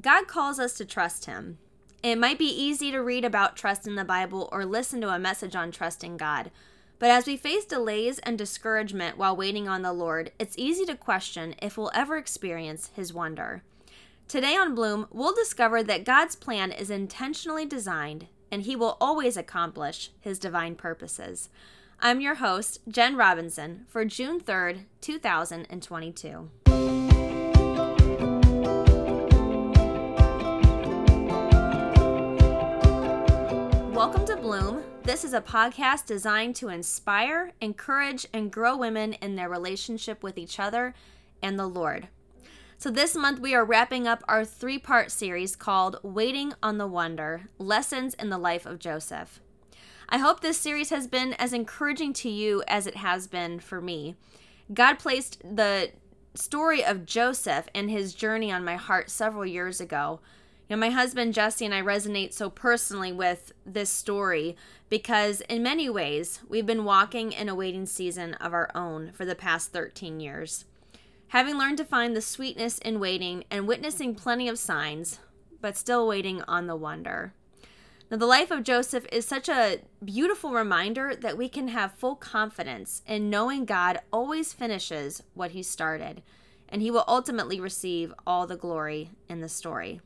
God calls us to trust Him. It might be easy to read about trust in the Bible or listen to a message on trusting God. But as we face delays and discouragement while waiting on the Lord, it's easy to question if we'll ever experience His wonder. Today on Bloom, we'll discover that God's plan is intentionally designed and He will always accomplish His divine purposes. I'm your host, Jen Robinson, for June 3rd, 2022. Bloom. This is a podcast designed to inspire, encourage, and grow women in their relationship with each other and the Lord. So, this month we are wrapping up our three part series called Waiting on the Wonder Lessons in the Life of Joseph. I hope this series has been as encouraging to you as it has been for me. God placed the story of Joseph and his journey on my heart several years ago. You know, my husband Jesse and I resonate so personally with this story because, in many ways, we've been walking in a waiting season of our own for the past 13 years. Having learned to find the sweetness in waiting and witnessing plenty of signs, but still waiting on the wonder. Now, the life of Joseph is such a beautiful reminder that we can have full confidence in knowing God always finishes what he started, and he will ultimately receive all the glory in the story.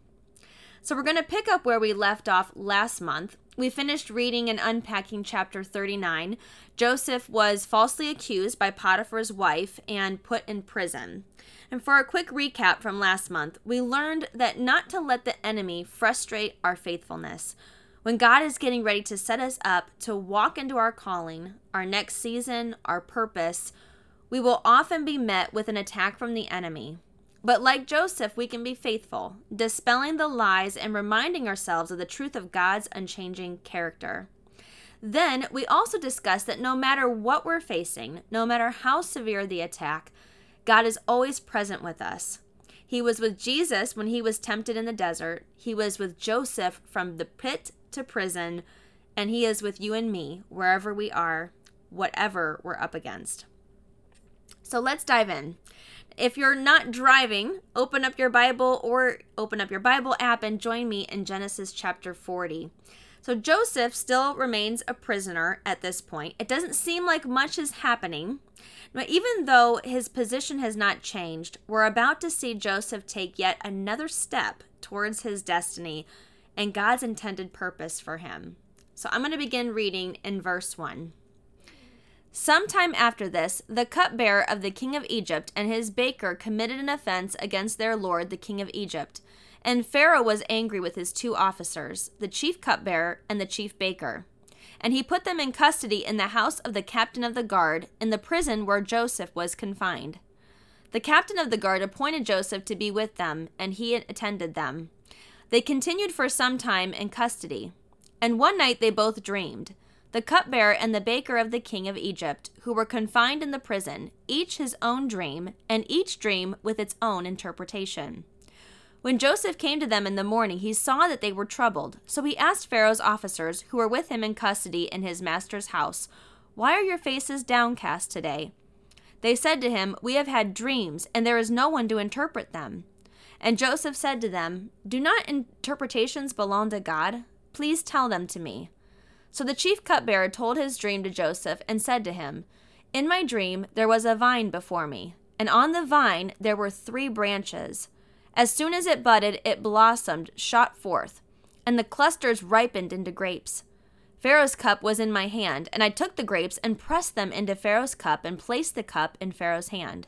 So we're going to pick up where we left off last month. We finished reading and unpacking chapter 39. Joseph was falsely accused by Potiphar's wife and put in prison. And for a quick recap from last month, we learned that not to let the enemy frustrate our faithfulness. When God is getting ready to set us up to walk into our calling, our next season, our purpose, we will often be met with an attack from the enemy. But like Joseph, we can be faithful, dispelling the lies and reminding ourselves of the truth of God's unchanging character. Then we also discuss that no matter what we're facing, no matter how severe the attack, God is always present with us. He was with Jesus when he was tempted in the desert. He was with Joseph from the pit to prison, and he is with you and me wherever we are, whatever we're up against. So let's dive in. If you're not driving, open up your Bible or open up your Bible app and join me in Genesis chapter 40. So Joseph still remains a prisoner at this point. It doesn't seem like much is happening. But even though his position has not changed, we're about to see Joseph take yet another step towards his destiny and God's intended purpose for him. So I'm going to begin reading in verse 1. Sometime after this, the cupbearer of the king of Egypt and his baker committed an offense against their lord, the king of Egypt. And Pharaoh was angry with his two officers, the chief cupbearer and the chief baker. And he put them in custody in the house of the captain of the guard, in the prison where Joseph was confined. The captain of the guard appointed Joseph to be with them, and he attended them. They continued for some time in custody. And one night they both dreamed the cupbearer and the baker of the king of Egypt, who were confined in the prison, each his own dream, and each dream with its own interpretation. When Joseph came to them in the morning, he saw that they were troubled. So he asked Pharaoh's officers, who were with him in custody in his master's house, Why are your faces downcast today? They said to him, We have had dreams, and there is no one to interpret them. And Joseph said to them, Do not interpretations belong to God? Please tell them to me. So the chief cupbearer told his dream to Joseph and said to him, In my dream there was a vine before me, and on the vine there were three branches. As soon as it budded, it blossomed, shot forth, and the clusters ripened into grapes. Pharaoh's cup was in my hand, and I took the grapes and pressed them into Pharaoh's cup and placed the cup in Pharaoh's hand.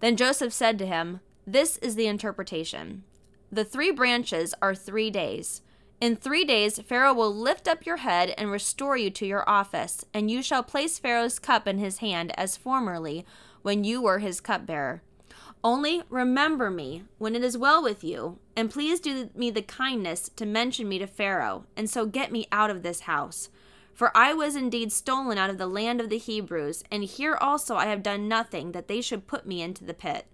Then Joseph said to him, This is the interpretation. The three branches are three days. In three days, Pharaoh will lift up your head and restore you to your office, and you shall place Pharaoh's cup in his hand as formerly when you were his cupbearer. Only remember me when it is well with you, and please do me the kindness to mention me to Pharaoh, and so get me out of this house. For I was indeed stolen out of the land of the Hebrews, and here also I have done nothing that they should put me into the pit.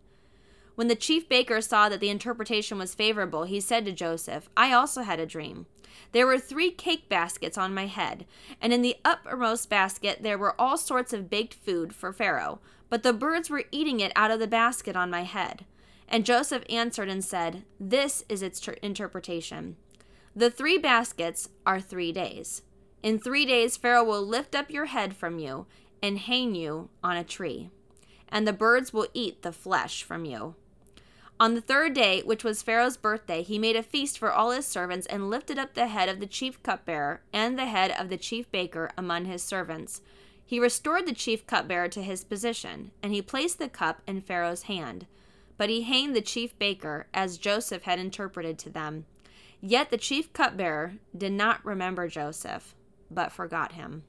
When the chief baker saw that the interpretation was favorable, he said to Joseph, I also had a dream. There were three cake baskets on my head, and in the uppermost basket there were all sorts of baked food for Pharaoh, but the birds were eating it out of the basket on my head. And Joseph answered and said, This is its ter- interpretation. The three baskets are three days. In three days, Pharaoh will lift up your head from you and hang you on a tree, and the birds will eat the flesh from you. On the third day, which was Pharaoh's birthday, he made a feast for all his servants and lifted up the head of the chief cupbearer and the head of the chief baker among his servants. He restored the chief cupbearer to his position, and he placed the cup in Pharaoh's hand. But he hanged the chief baker, as Joseph had interpreted to them. Yet the chief cupbearer did not remember Joseph, but forgot him.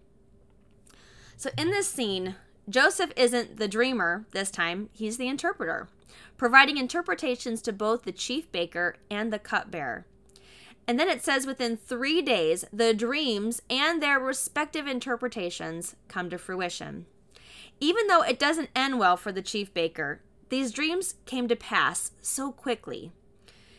So in this scene, Joseph isn't the dreamer this time, he's the interpreter providing interpretations to both the chief baker and the cupbearer. And then it says within three days, the dreams and their respective interpretations come to fruition. Even though it doesn't end well for the chief baker, these dreams came to pass so quickly.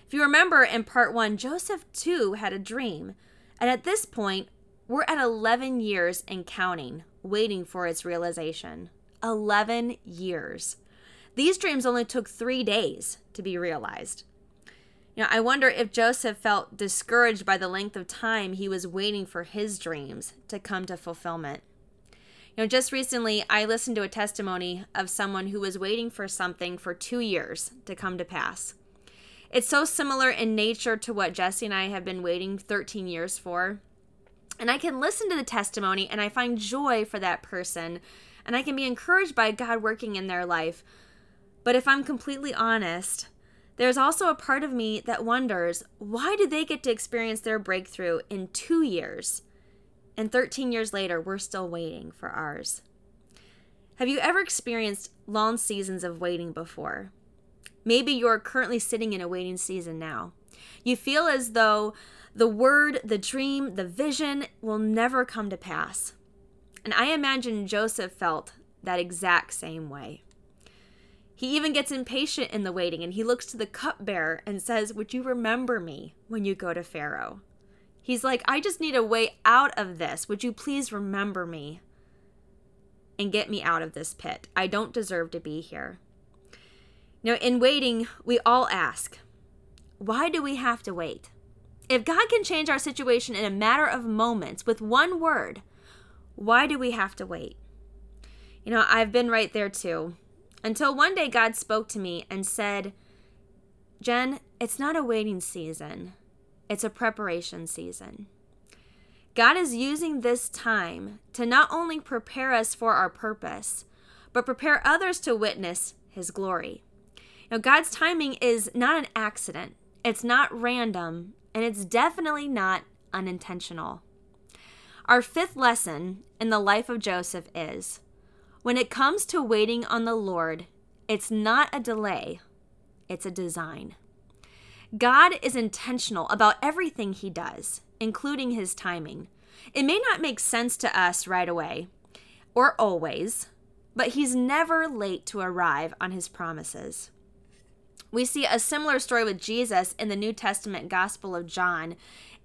If you remember in part one, Joseph too had a dream. And at this point, we're at 11 years and counting, waiting for its realization. 11 years. These dreams only took three days to be realized. You know, I wonder if Joseph felt discouraged by the length of time he was waiting for his dreams to come to fulfillment. You know, just recently I listened to a testimony of someone who was waiting for something for two years to come to pass. It's so similar in nature to what Jesse and I have been waiting 13 years for. And I can listen to the testimony and I find joy for that person and I can be encouraged by God working in their life. But if I'm completely honest, there's also a part of me that wonders why did they get to experience their breakthrough in two years? And 13 years later, we're still waiting for ours. Have you ever experienced long seasons of waiting before? Maybe you're currently sitting in a waiting season now. You feel as though the word, the dream, the vision will never come to pass. And I imagine Joseph felt that exact same way. He even gets impatient in the waiting and he looks to the cupbearer and says, Would you remember me when you go to Pharaoh? He's like, I just need a way out of this. Would you please remember me and get me out of this pit? I don't deserve to be here. Now, in waiting, we all ask, why do we have to wait? If God can change our situation in a matter of moments with one word, why do we have to wait? You know, I've been right there too. Until one day God spoke to me and said, Jen, it's not a waiting season, it's a preparation season. God is using this time to not only prepare us for our purpose, but prepare others to witness his glory. Now, God's timing is not an accident, it's not random, and it's definitely not unintentional. Our fifth lesson in the life of Joseph is when it comes to waiting on the Lord, it's not a delay, it's a design. God is intentional about everything he does, including his timing. It may not make sense to us right away or always, but he's never late to arrive on his promises. We see a similar story with Jesus in the New Testament Gospel of John.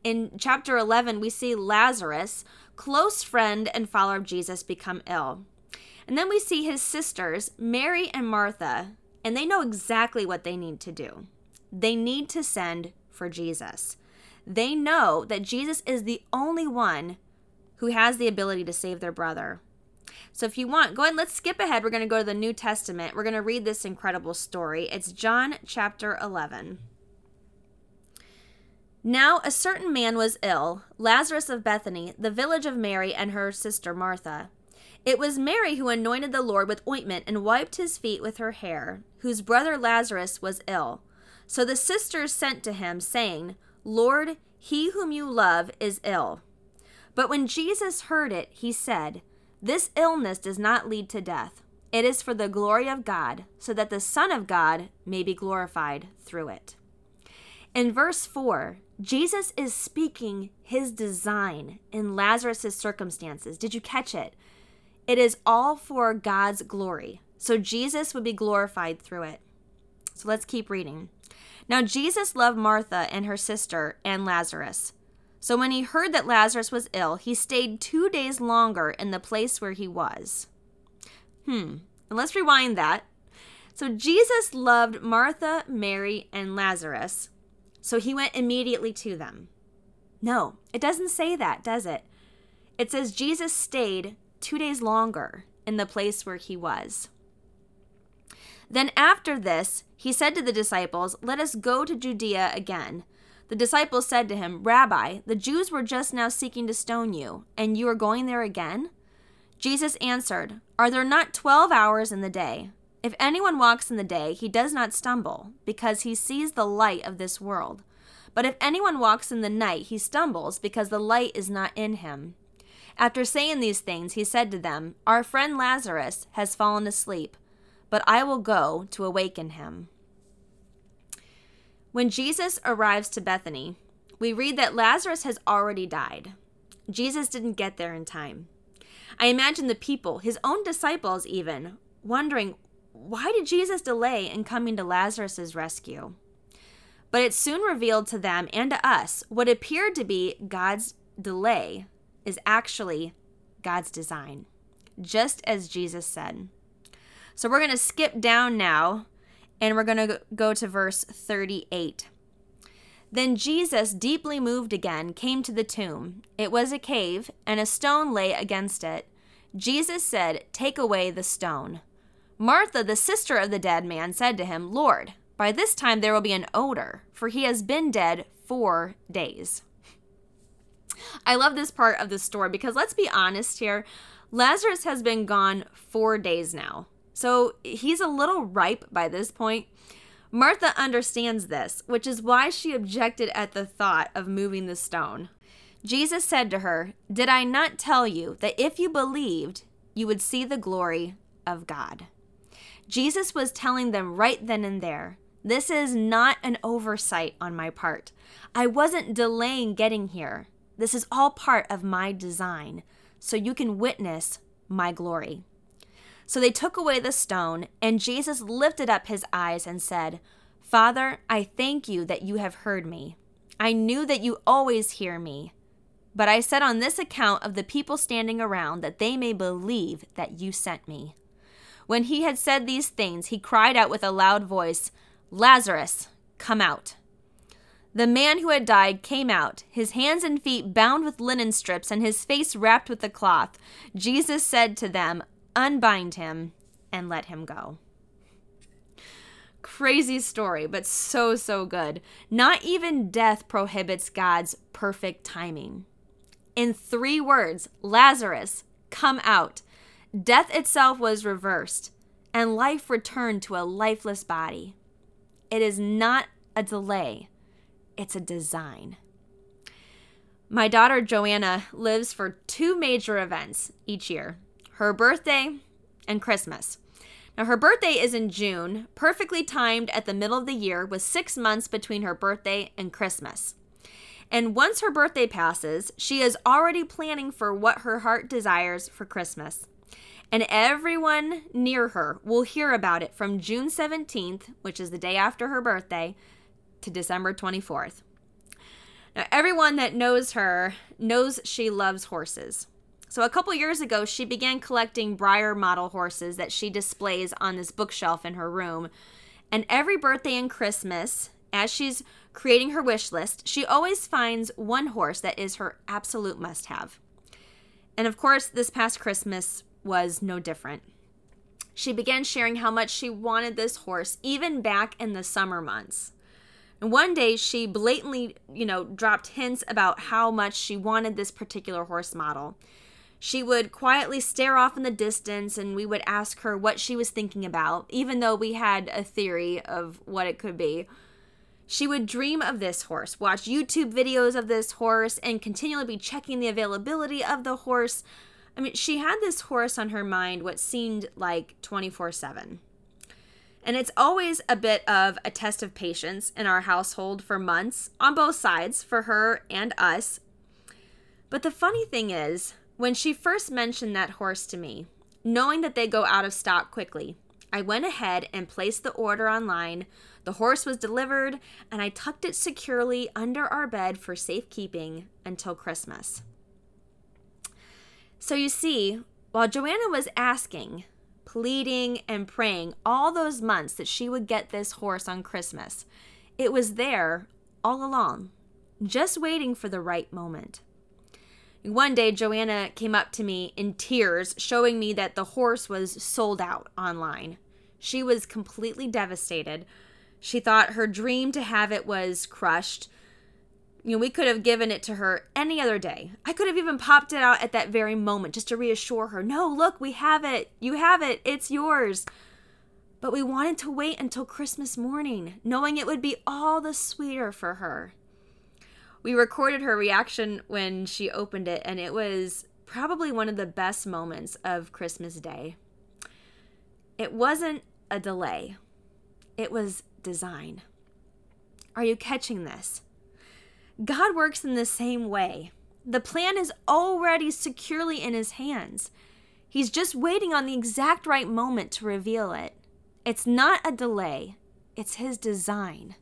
In chapter 11, we see Lazarus, close friend and follower of Jesus, become ill. And then we see his sisters, Mary and Martha, and they know exactly what they need to do. They need to send for Jesus. They know that Jesus is the only one who has the ability to save their brother. So if you want, go ahead, let's skip ahead. We're going to go to the New Testament. We're going to read this incredible story. It's John chapter 11. Now, a certain man was ill, Lazarus of Bethany, the village of Mary and her sister Martha. It was Mary who anointed the Lord with ointment and wiped his feet with her hair, whose brother Lazarus was ill. So the sisters sent to him, saying, Lord, he whom you love is ill. But when Jesus heard it, he said, This illness does not lead to death. It is for the glory of God, so that the Son of God may be glorified through it. In verse 4, Jesus is speaking his design in Lazarus' circumstances. Did you catch it? It is all for God's glory. So Jesus would be glorified through it. So let's keep reading. Now, Jesus loved Martha and her sister and Lazarus. So when he heard that Lazarus was ill, he stayed two days longer in the place where he was. Hmm. And let's rewind that. So Jesus loved Martha, Mary, and Lazarus. So he went immediately to them. No, it doesn't say that, does it? It says Jesus stayed two days longer in the place where he was. Then after this, he said to the disciples, Let us go to Judea again. The disciples said to him, Rabbi, the Jews were just now seeking to stone you, and you are going there again? Jesus answered, Are there not twelve hours in the day? If anyone walks in the day, he does not stumble, because he sees the light of this world. But if anyone walks in the night, he stumbles, because the light is not in him. After saying these things, he said to them, Our friend Lazarus has fallen asleep, but I will go to awaken him. When Jesus arrives to Bethany, we read that Lazarus has already died. Jesus didn't get there in time. I imagine the people, his own disciples even, wondering why did Jesus delay in coming to Lazarus' rescue? But it soon revealed to them and to us what appeared to be God's delay is actually God's design, just as Jesus said. So we're going to skip down now and we're going to go to verse 38. Then Jesus, deeply moved again, came to the tomb. It was a cave, and a stone lay against it. Jesus said, Take away the stone. Martha, the sister of the dead man, said to him, Lord, by this time there will be an odor, for he has been dead four days. I love this part of the story because let's be honest here. Lazarus has been gone four days now. So he's a little ripe by this point. Martha understands this, which is why she objected at the thought of moving the stone. Jesus said to her, Did I not tell you that if you believed, you would see the glory of God? Jesus was telling them right then and there, This is not an oversight on my part. I wasn't delaying getting here. This is all part of my design, so you can witness my glory. So they took away the stone, and Jesus lifted up his eyes and said, Father, I thank you that you have heard me. I knew that you always hear me. But I said on this account of the people standing around that they may believe that you sent me. When he had said these things, he cried out with a loud voice, Lazarus, come out. The man who had died came out, his hands and feet bound with linen strips and his face wrapped with a cloth. Jesus said to them, unbind him, and let him go. Crazy story, but so, so good. Not even death prohibits God's perfect timing. In three words, Lazarus, come out. Death itself was reversed, and life returned to a lifeless body. It is not a delay, it's a design. My daughter Joanna lives for two major events each year her birthday, and Christmas. Now, her birthday is in June, perfectly timed at the middle of the year, with six months between her birthday and Christmas. And once her birthday passes, she is already planning for what her heart desires for Christmas. And everyone near her will hear about it from June 17th, which is the day after her birthday, to December 24th. Now, everyone that knows her knows she loves horses. So, a couple years ago, she began collecting Breyer model horses that she displays on this bookshelf in her room. And every birthday and Christmas, as she's creating her wish list, she always finds one horse that is her absolute must have. And of course, this past Christmas was no different. She began sharing how much she wanted this horse, even back in the summer months. And one day she blatantly, you know, dropped hints about how much she wanted this particular horse model. She would quietly stare off in the distance, and we would ask her what she was thinking about, even though we had a theory of what it could be. She would dream of this horse, watch YouTube videos of this horse, and continually be checking the availability of the horse. I mean, she had this horse on her mind what seemed like 24 7. And it's always a bit of a test of patience in our household for months, on both sides, for her and us. But the funny thing is, when she first mentioned that horse to me, knowing that they go out of stock quickly, I went ahead and placed the order online. The horse was delivered, and I tucked it securely under our bed for safekeeping until Christmas. So you see, while Joanna was asking, pleading and praying all those months that she would get this horse on Christmas. It was there all along, just waiting for the right moment. One day, Joanna came up to me in tears, showing me that the horse was sold out online. She was completely devastated. She thought her dream to have it was crushed. You know, we could have given it to her any other day. I could have even popped it out at that very moment just to reassure her no, look, we have it. You have it. It's yours. But we wanted to wait until Christmas morning, knowing it would be all the sweeter for her. We recorded her reaction when she opened it, and it was probably one of the best moments of Christmas Day. It wasn't a delay, it was design. Are you catching this? God works in the same way. The plan is already securely in his hands. He's just waiting on the exact right moment to reveal it. It's not a delay, it's his design.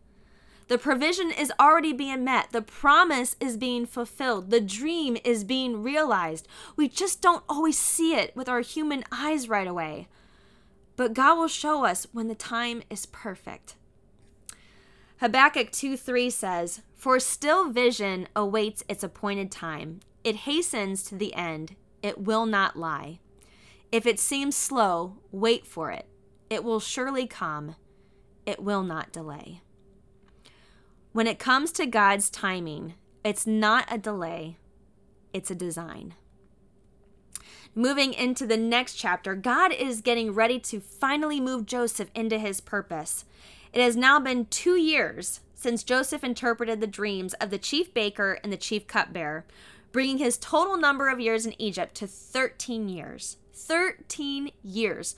The provision is already being met. The promise is being fulfilled. The dream is being realized. We just don't always see it with our human eyes right away. But God will show us when the time is perfect. Habakkuk 2 3 says, For still vision awaits its appointed time. It hastens to the end. It will not lie. If it seems slow, wait for it. It will surely come. It will not delay. When it comes to God's timing, it's not a delay, it's a design. Moving into the next chapter, God is getting ready to finally move Joseph into his purpose. It has now been two years since Joseph interpreted the dreams of the chief baker and the chief cupbearer, bringing his total number of years in Egypt to 13 years. 13 years.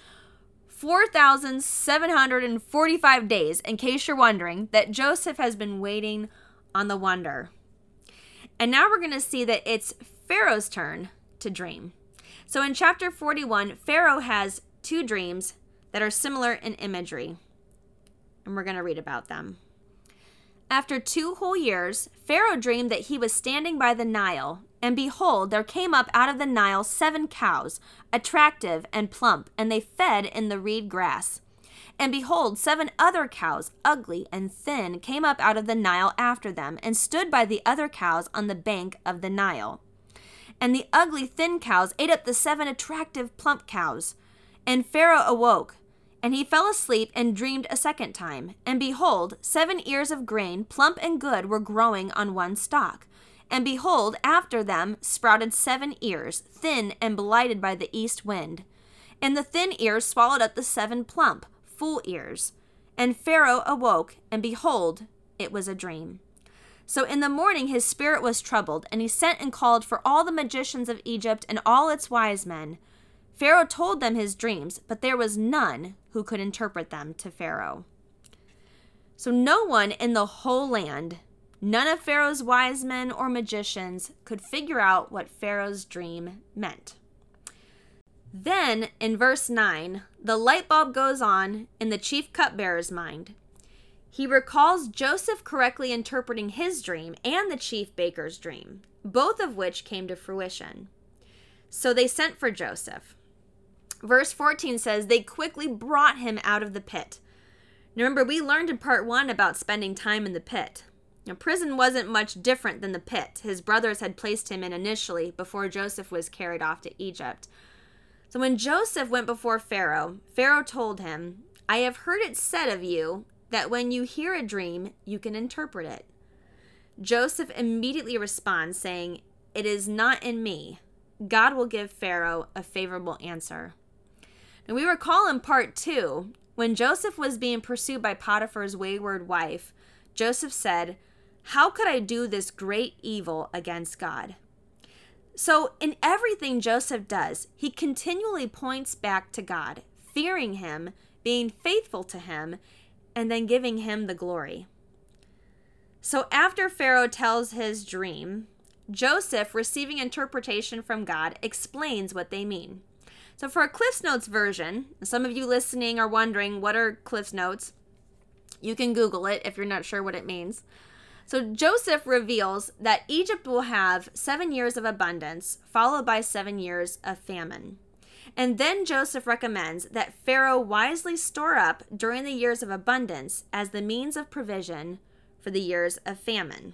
4,745 days, in case you're wondering, that Joseph has been waiting on the wonder. And now we're going to see that it's Pharaoh's turn to dream. So in chapter 41, Pharaoh has two dreams that are similar in imagery and we're going to read about them. After two whole years, Pharaoh dreamed that he was standing by the Nile, and behold, there came up out of the Nile seven cows, attractive and plump, and they fed in the reed grass. And behold, seven other cows, ugly and thin, came up out of the Nile after them, and stood by the other cows on the bank of the Nile. And the ugly, thin cows ate up the seven attractive, plump cows. And Pharaoh awoke, and he fell asleep and dreamed a second time. And behold, seven ears of grain, plump and good, were growing on one stalk. And behold, after them sprouted seven ears, thin and blighted by the east wind. And the thin ears swallowed up the seven plump, full ears. And Pharaoh awoke, and behold, it was a dream. So in the morning his spirit was troubled, and he sent and called for all the magicians of Egypt and all its wise men. Pharaoh told them his dreams, but there was none who could interpret them to Pharaoh. So no one in the whole land, none of Pharaoh's wise men or magicians, could figure out what Pharaoh's dream meant. Then, in verse 9, the light bulb goes on in the chief cupbearer's mind. He recalls Joseph correctly interpreting his dream and the chief baker's dream, both of which came to fruition. So they sent for Joseph. Verse 14 says, They quickly brought him out of the pit. Now remember, we learned in part one about spending time in the pit. Now, prison wasn't much different than the pit his brothers had placed him in initially before Joseph was carried off to Egypt. So when Joseph went before Pharaoh, Pharaoh told him, I have heard it said of you that when you hear a dream, you can interpret it. Joseph immediately responds, saying, It is not in me. God will give Pharaoh a favorable answer. And we recall in part two, when Joseph was being pursued by Potiphar's wayward wife, Joseph said, How could I do this great evil against God? So, in everything Joseph does, he continually points back to God, fearing him, being faithful to him, and then giving him the glory. So, after Pharaoh tells his dream, Joseph, receiving interpretation from God, explains what they mean. So, for a Cliffs Notes version, some of you listening are wondering what are Cliffs Notes? You can Google it if you're not sure what it means. So, Joseph reveals that Egypt will have seven years of abundance, followed by seven years of famine. And then Joseph recommends that Pharaoh wisely store up during the years of abundance as the means of provision for the years of famine.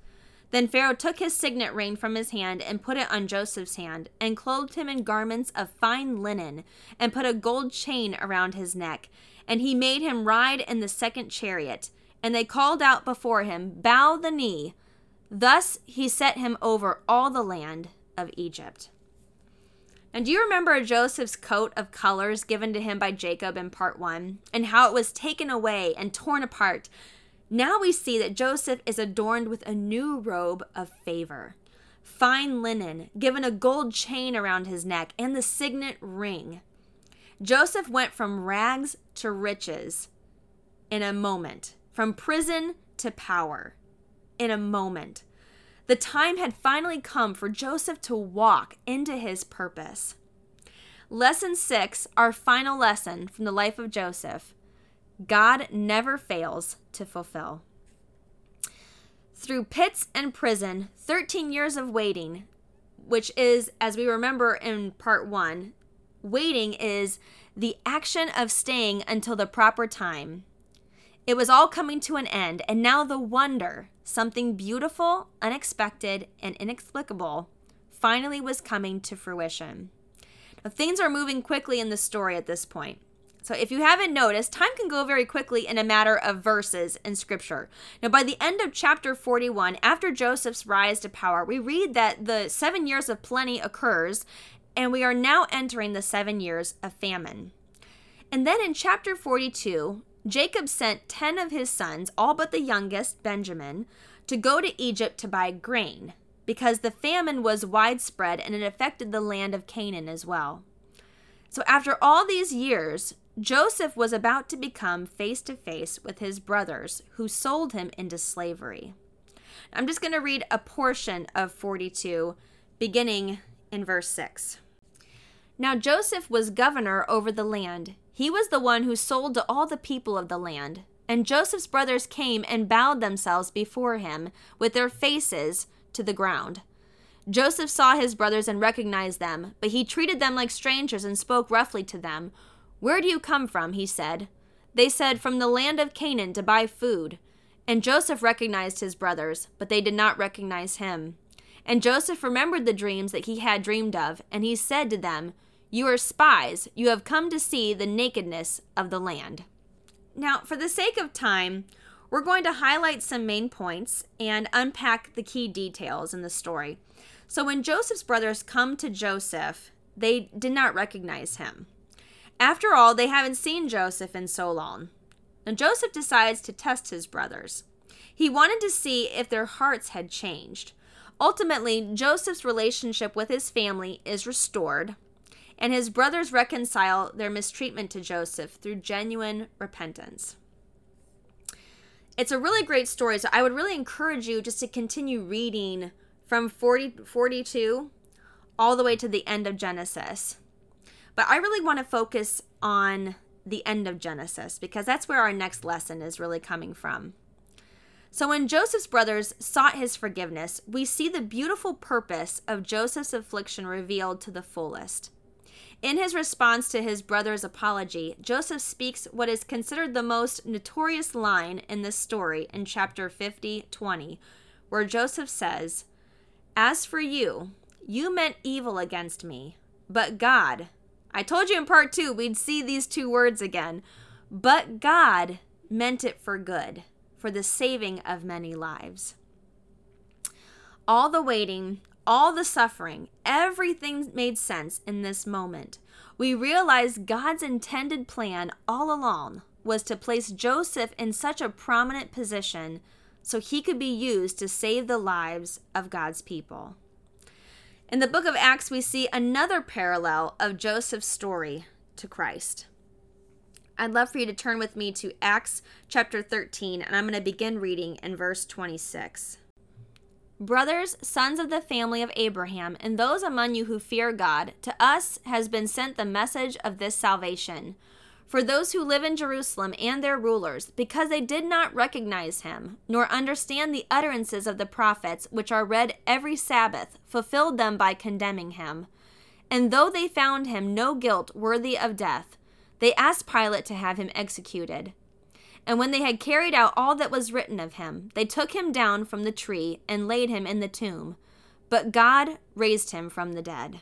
Then Pharaoh took his signet ring from his hand and put it on Joseph's hand, and clothed him in garments of fine linen, and put a gold chain around his neck. And he made him ride in the second chariot. And they called out before him, Bow the knee. Thus he set him over all the land of Egypt. And do you remember Joseph's coat of colors given to him by Jacob in part one, and how it was taken away and torn apart? Now we see that Joseph is adorned with a new robe of favor, fine linen, given a gold chain around his neck, and the signet ring. Joseph went from rags to riches in a moment, from prison to power in a moment. The time had finally come for Joseph to walk into his purpose. Lesson six, our final lesson from the life of Joseph God never fails to fulfill. Through pits and prison, 13 years of waiting, which is, as we remember in part one, waiting is the action of staying until the proper time. It was all coming to an end, and now the wonder, something beautiful, unexpected, and inexplicable, finally was coming to fruition. Now, things are moving quickly in the story at this point. So, if you haven't noticed, time can go very quickly in a matter of verses in Scripture. Now, by the end of chapter 41, after Joseph's rise to power, we read that the seven years of plenty occurs, and we are now entering the seven years of famine. And then in chapter 42, Jacob sent 10 of his sons, all but the youngest, Benjamin, to go to Egypt to buy grain, because the famine was widespread and it affected the land of Canaan as well. So, after all these years, Joseph was about to become face to face with his brothers who sold him into slavery. I'm just going to read a portion of 42, beginning in verse 6. Now Joseph was governor over the land he was the one who sold to all the people of the land. And Joseph's brothers came and bowed themselves before him with their faces to the ground. Joseph saw his brothers and recognized them, but he treated them like strangers and spoke roughly to them. Where do you come from? he said. They said, From the land of Canaan to buy food. And Joseph recognized his brothers, but they did not recognize him. And Joseph remembered the dreams that he had dreamed of, and he said to them, you are spies. You have come to see the nakedness of the land. Now, for the sake of time, we're going to highlight some main points and unpack the key details in the story. So, when Joseph's brothers come to Joseph, they did not recognize him. After all, they haven't seen Joseph in so long. And Joseph decides to test his brothers. He wanted to see if their hearts had changed. Ultimately, Joseph's relationship with his family is restored, and his brothers reconcile their mistreatment to Joseph through genuine repentance. It's a really great story, so I would really encourage you just to continue reading from 40, 42 all the way to the end of Genesis. But I really want to focus on the end of Genesis because that's where our next lesson is really coming from. So, when Joseph's brothers sought his forgiveness, we see the beautiful purpose of Joseph's affliction revealed to the fullest. In his response to his brother's apology, Joseph speaks what is considered the most notorious line in this story in chapter 50 20, where Joseph says, As for you, you meant evil against me, but God, I told you in part two we'd see these two words again, but God meant it for good, for the saving of many lives. All the waiting, all the suffering, everything made sense in this moment. We realized God's intended plan all along was to place Joseph in such a prominent position so he could be used to save the lives of God's people. In the book of Acts, we see another parallel of Joseph's story to Christ. I'd love for you to turn with me to Acts chapter 13, and I'm going to begin reading in verse 26. Brothers, sons of the family of Abraham, and those among you who fear God, to us has been sent the message of this salvation. For those who live in Jerusalem and their rulers, because they did not recognize him, nor understand the utterances of the prophets, which are read every Sabbath, fulfilled them by condemning him. And though they found him no guilt worthy of death, they asked Pilate to have him executed. And when they had carried out all that was written of him, they took him down from the tree and laid him in the tomb. But God raised him from the dead.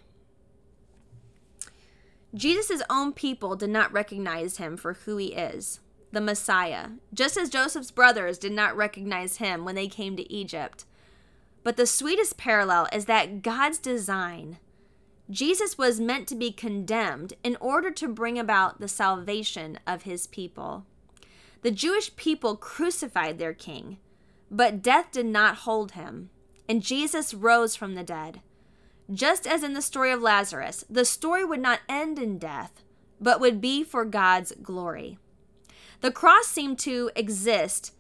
Jesus' own people did not recognize him for who he is, the Messiah, just as Joseph's brothers did not recognize him when they came to Egypt. But the sweetest parallel is that God's design Jesus was meant to be condemned in order to bring about the salvation of his people. The Jewish people crucified their king, but death did not hold him, and Jesus rose from the dead. Just as in the story of Lazarus, the story would not end in death, but would be for God's glory. The cross seemed to exist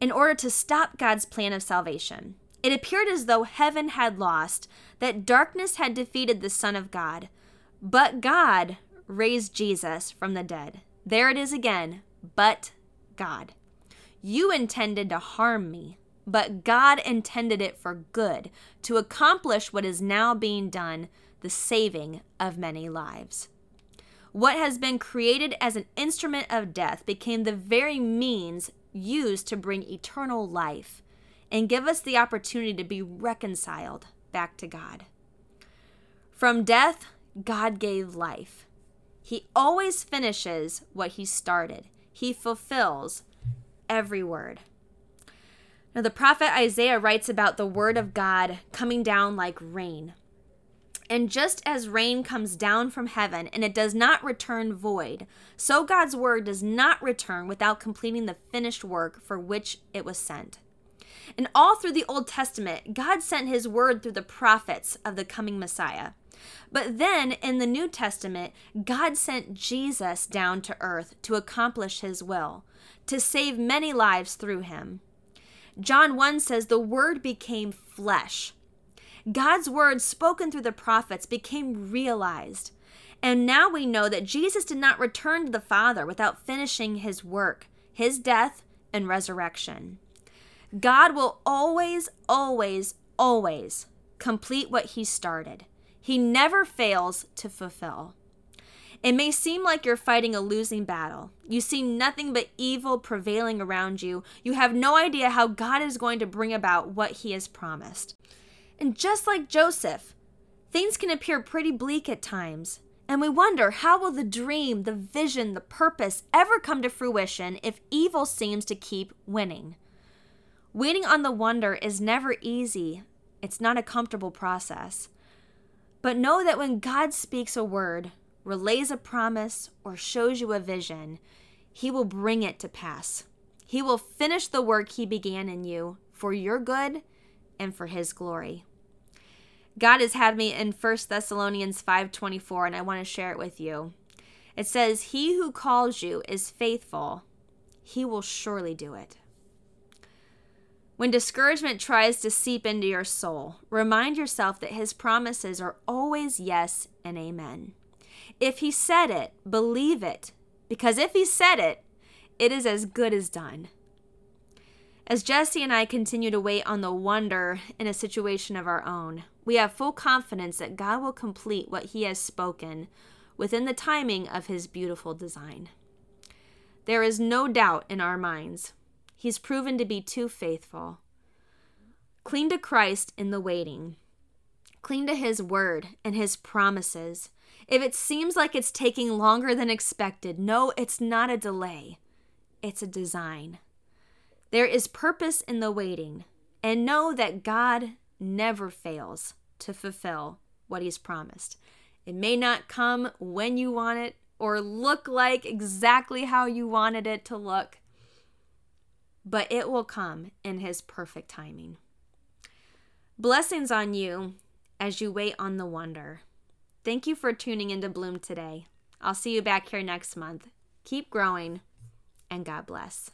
in order to stop God's plan of salvation. It appeared as though heaven had lost, that darkness had defeated the Son of God. But God raised Jesus from the dead. There it is again, but God. You intended to harm me, but God intended it for good, to accomplish what is now being done, the saving of many lives. What has been created as an instrument of death became the very means used to bring eternal life and give us the opportunity to be reconciled back to God. From death, God gave life. He always finishes what he started, he fulfills every word. Now, the prophet Isaiah writes about the word of God coming down like rain. And just as rain comes down from heaven and it does not return void, so God's word does not return without completing the finished work for which it was sent. And all through the Old Testament, God sent his word through the prophets of the coming Messiah. But then in the New Testament, God sent Jesus down to earth to accomplish his will, to save many lives through him. John 1 says, The word became flesh. God's word spoken through the prophets became realized. And now we know that Jesus did not return to the Father without finishing his work, his death, and resurrection. God will always, always, always complete what He started. He never fails to fulfill. It may seem like you're fighting a losing battle. You see nothing but evil prevailing around you. You have no idea how God is going to bring about what He has promised. And just like Joseph, things can appear pretty bleak at times. And we wonder how will the dream, the vision, the purpose ever come to fruition if evil seems to keep winning? Waiting on the wonder is never easy, it's not a comfortable process. But know that when God speaks a word, relays a promise, or shows you a vision, He will bring it to pass. He will finish the work He began in you for your good and for His glory. God has had me in 1 Thessalonians 5:24 and I want to share it with you. It says, "He who calls you is faithful. He will surely do it." When discouragement tries to seep into your soul, remind yourself that His promises are always yes and amen. If He said it, believe it, because if He said it, it is as good as done. As Jesse and I continue to wait on the wonder in a situation of our own, we have full confidence that God will complete what He has spoken within the timing of His beautiful design. There is no doubt in our minds He's proven to be too faithful. Cling to Christ in the waiting. Cling to His word and His promises. If it seems like it's taking longer than expected, no, it's not a delay, it's a design. There is purpose in the waiting, and know that God never fails to fulfill what He's promised. It may not come when you want it or look like exactly how you wanted it to look, but it will come in His perfect timing. Blessings on you as you wait on the wonder. Thank you for tuning into Bloom today. I'll see you back here next month. Keep growing, and God bless.